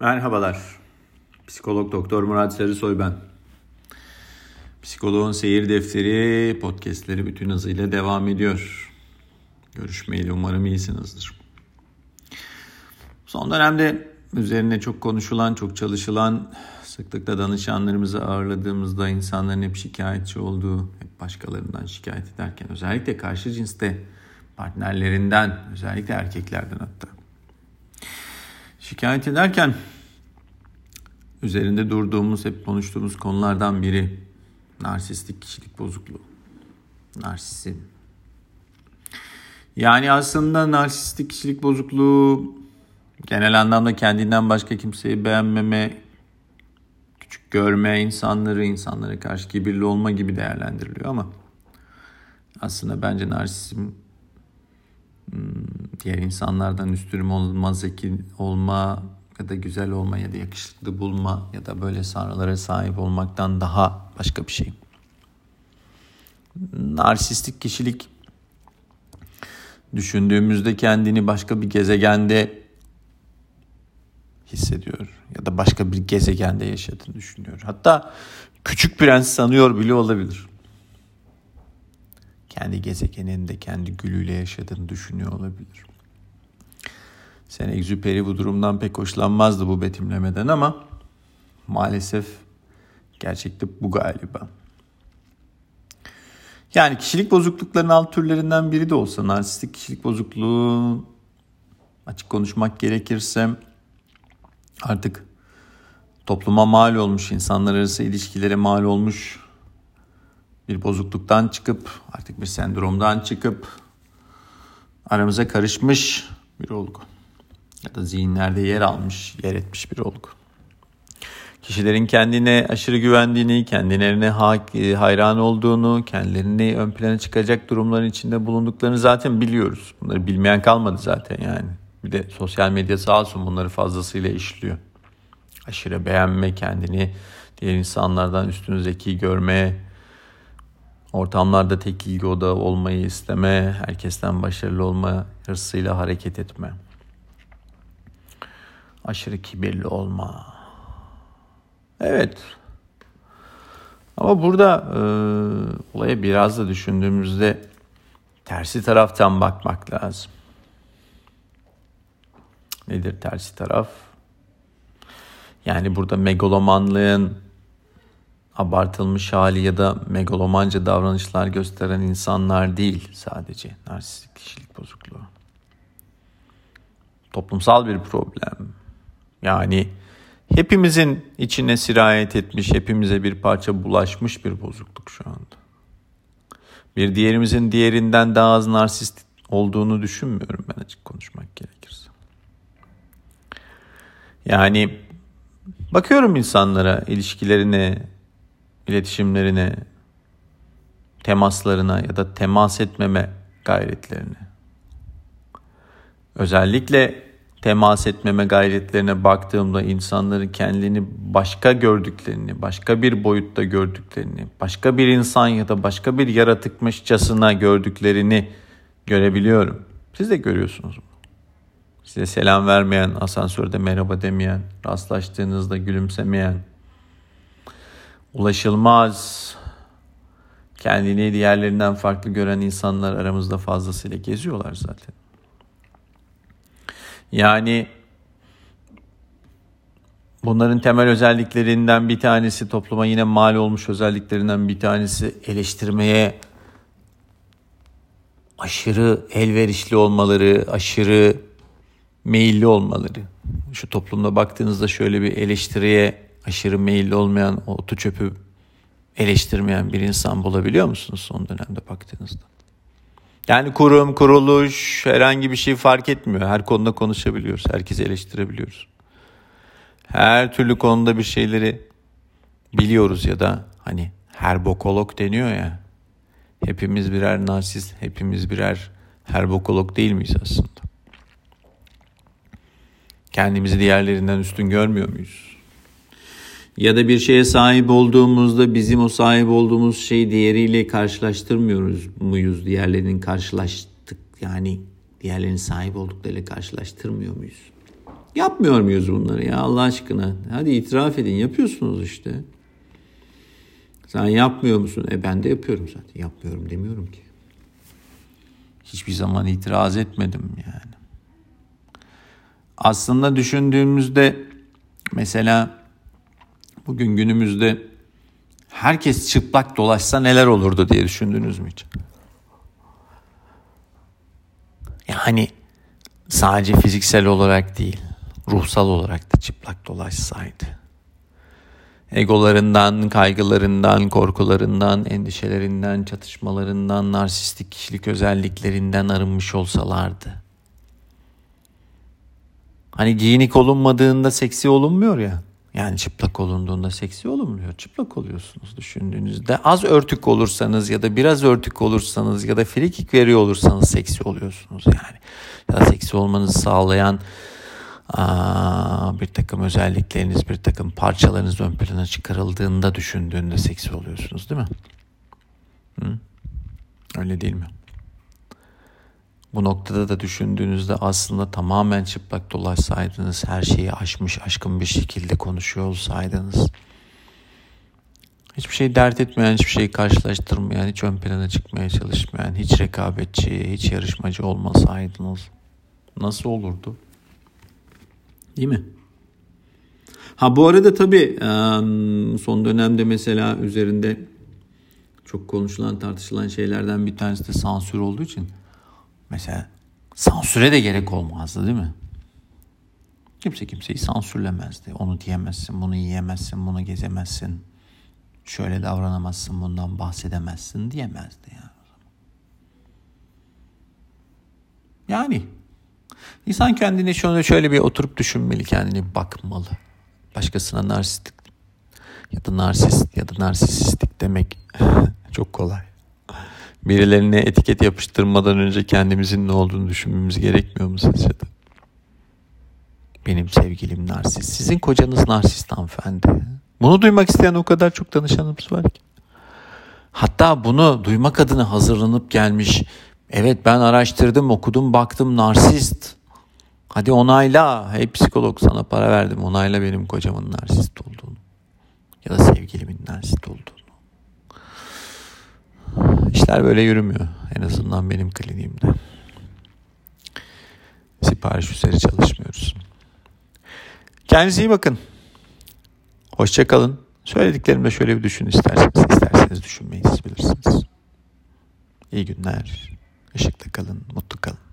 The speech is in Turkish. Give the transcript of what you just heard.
Merhabalar. Psikolog Doktor Murat Sarısoy ben. Psikoloğun Seyir Defteri podcastleri bütün hızıyla devam ediyor. Görüşmeyeli umarım iyisinizdir. Son dönemde üzerine çok konuşulan, çok çalışılan, sıklıkla danışanlarımızı ağırladığımızda insanların hep şikayetçi olduğu, hep başkalarından şikayet ederken özellikle karşı cinste partnerlerinden, özellikle erkeklerden hatta şikayet ederken üzerinde durduğumuz, hep konuştuğumuz konulardan biri narsistik kişilik bozukluğu. Narsizm. Yani aslında narsistik kişilik bozukluğu genel anlamda kendinden başka kimseyi beğenmeme, küçük görme, insanları insanlara karşı kibirli olma gibi değerlendiriliyor ama aslında bence narsizm diğer insanlardan üstün olma, zeki olma ya da güzel olma ya da yakışıklı bulma ya da böyle sanrılara sahip olmaktan daha başka bir şey. Narsistik kişilik düşündüğümüzde kendini başka bir gezegende hissediyor ya da başka bir gezegende yaşadığını düşünüyor. Hatta küçük prens sanıyor bile olabilir. Kendi gezegeninde kendi gülüyle yaşadığını düşünüyor olabilir. Sen Exuperi bu durumdan pek hoşlanmazdı bu betimlemeden ama maalesef gerçekte bu galiba. Yani kişilik bozukluklarının alt türlerinden biri de olsa narsistik kişilik bozukluğu açık konuşmak gerekirse artık topluma mal olmuş, insanlar arası ilişkilere mal olmuş bir bozukluktan çıkıp artık bir sendromdan çıkıp aramıza karışmış bir olgu ya da zihinlerde yer almış, yer etmiş bir olgu. Kişilerin kendine aşırı güvendiğini, kendilerine hayran olduğunu, kendilerini ön plana çıkacak durumların içinde bulunduklarını zaten biliyoruz. Bunları bilmeyen kalmadı zaten yani. Bir de sosyal medya sağ olsun bunları fazlasıyla işliyor. Aşırı beğenme, kendini diğer insanlardan üstün zeki görme, ortamlarda tek ilgi oda olmayı isteme, herkesten başarılı olma hırsıyla hareket etme aşırı kibirli olma. Evet. Ama burada e, olaya biraz da düşündüğümüzde tersi taraftan bakmak lazım. Nedir tersi taraf? Yani burada megalomanlığın abartılmış hali ya da megalomanca davranışlar gösteren insanlar değil sadece narsistik kişilik bozukluğu. Toplumsal bir problem, yani hepimizin içine sirayet etmiş, hepimize bir parça bulaşmış bir bozukluk şu anda. Bir diğerimizin diğerinden daha az narsist olduğunu düşünmüyorum ben açık konuşmak gerekirse. Yani bakıyorum insanlara, ilişkilerine, iletişimlerine, temaslarına ya da temas etmeme gayretlerine. Özellikle temas etmeme gayretlerine baktığımda insanların kendini başka gördüklerini, başka bir boyutta gördüklerini, başka bir insan ya da başka bir yaratıkmışçasına gördüklerini görebiliyorum. Siz de görüyorsunuz mu? Size selam vermeyen, asansörde merhaba demeyen, rastlaştığınızda gülümsemeyen, ulaşılmaz, kendini diğerlerinden farklı gören insanlar aramızda fazlasıyla geziyorlar zaten. Yani bunların temel özelliklerinden bir tanesi topluma yine mal olmuş özelliklerinden bir tanesi eleştirmeye aşırı elverişli olmaları, aşırı meyilli olmaları. Şu toplumda baktığınızda şöyle bir eleştiriye aşırı meyilli olmayan, otu çöpü eleştirmeyen bir insan bulabiliyor musunuz son dönemde baktığınızda? Yani kurum, kuruluş, herhangi bir şey fark etmiyor. Her konuda konuşabiliyoruz. Herkesi eleştirebiliyoruz. Her türlü konuda bir şeyleri biliyoruz ya da hani her bokolog deniyor ya. Hepimiz birer narsist, hepimiz birer her bokolog değil miyiz aslında? Kendimizi diğerlerinden üstün görmüyor muyuz? Ya da bir şeye sahip olduğumuzda bizim o sahip olduğumuz şeyi diğeriyle karşılaştırmıyoruz muyuz? Diğerlerinin karşılaştık yani diğerlerinin sahip olduklarıyla karşılaştırmıyor muyuz? Yapmıyor muyuz bunları ya Allah aşkına? Hadi itiraf edin yapıyorsunuz işte. Sen yapmıyor musun? E ben de yapıyorum zaten. Yapmıyorum demiyorum ki. Hiçbir zaman itiraz etmedim yani. Aslında düşündüğümüzde mesela bugün günümüzde herkes çıplak dolaşsa neler olurdu diye düşündünüz mü hiç? Yani sadece fiziksel olarak değil, ruhsal olarak da çıplak dolaşsaydı. Egolarından, kaygılarından, korkularından, endişelerinden, çatışmalarından, narsistik kişilik özelliklerinden arınmış olsalardı. Hani giyinik olunmadığında seksi olunmuyor ya. Yani çıplak olunduğunda seksi olunmuyor. Çıplak oluyorsunuz düşündüğünüzde. Az örtük olursanız ya da biraz örtük olursanız ya da frikik veriyor olursanız seksi oluyorsunuz yani. Ya da seksi olmanızı sağlayan aa, bir takım özellikleriniz, bir takım parçalarınız ön plana çıkarıldığında düşündüğünde seksi oluyorsunuz değil mi? Hı? Öyle değil mi? Bu noktada da düşündüğünüzde aslında tamamen çıplak dolaşsaydınız, her şeyi aşmış aşkın bir şekilde konuşuyor olsaydınız, hiçbir şey dert etmeyen, hiçbir şeyi karşılaştırmayan, hiç ön plana çıkmaya çalışmayan, hiç rekabetçi, hiç yarışmacı olmasaydınız nasıl olurdu? Değil mi? Ha bu arada tabii son dönemde mesela üzerinde çok konuşulan tartışılan şeylerden bir tanesi de sansür olduğu için Mesela sansüre de gerek olmazdı değil mi? Kimse kimseyi sansürlemezdi. Onu diyemezsin, bunu yiyemezsin, bunu gezemezsin. Şöyle davranamazsın, bundan bahsedemezsin diyemezdi yani. Yani insan kendine şöyle şöyle bir oturup düşünmeli, kendine bakmalı. Başkasına narsistik ya da narsist ya da narsistik demek çok kolay birilerine etiket yapıştırmadan önce kendimizin ne olduğunu düşünmemiz gerekmiyor mu sizce de? Benim sevgilim narsist. Sizin kocanız narsist hanımefendi. Bunu duymak isteyen o kadar çok danışanımız var ki. Hatta bunu duymak adına hazırlanıp gelmiş. Evet ben araştırdım, okudum, baktım narsist. Hadi onayla. Hey psikolog sana para verdim. Onayla benim kocamın narsist olduğunu. Ya da sevgilimin narsist olduğunu. İşler böyle yürümüyor. En azından benim kliniğimde. Sipariş üzeri çalışmıyoruz. Kendinize iyi bakın. Hoşçakalın. Söylediklerimde şöyle bir düşün isterseniz. isterseniz düşünmeyi siz bilirsiniz. İyi günler. Işıkta kalın, mutlu kalın.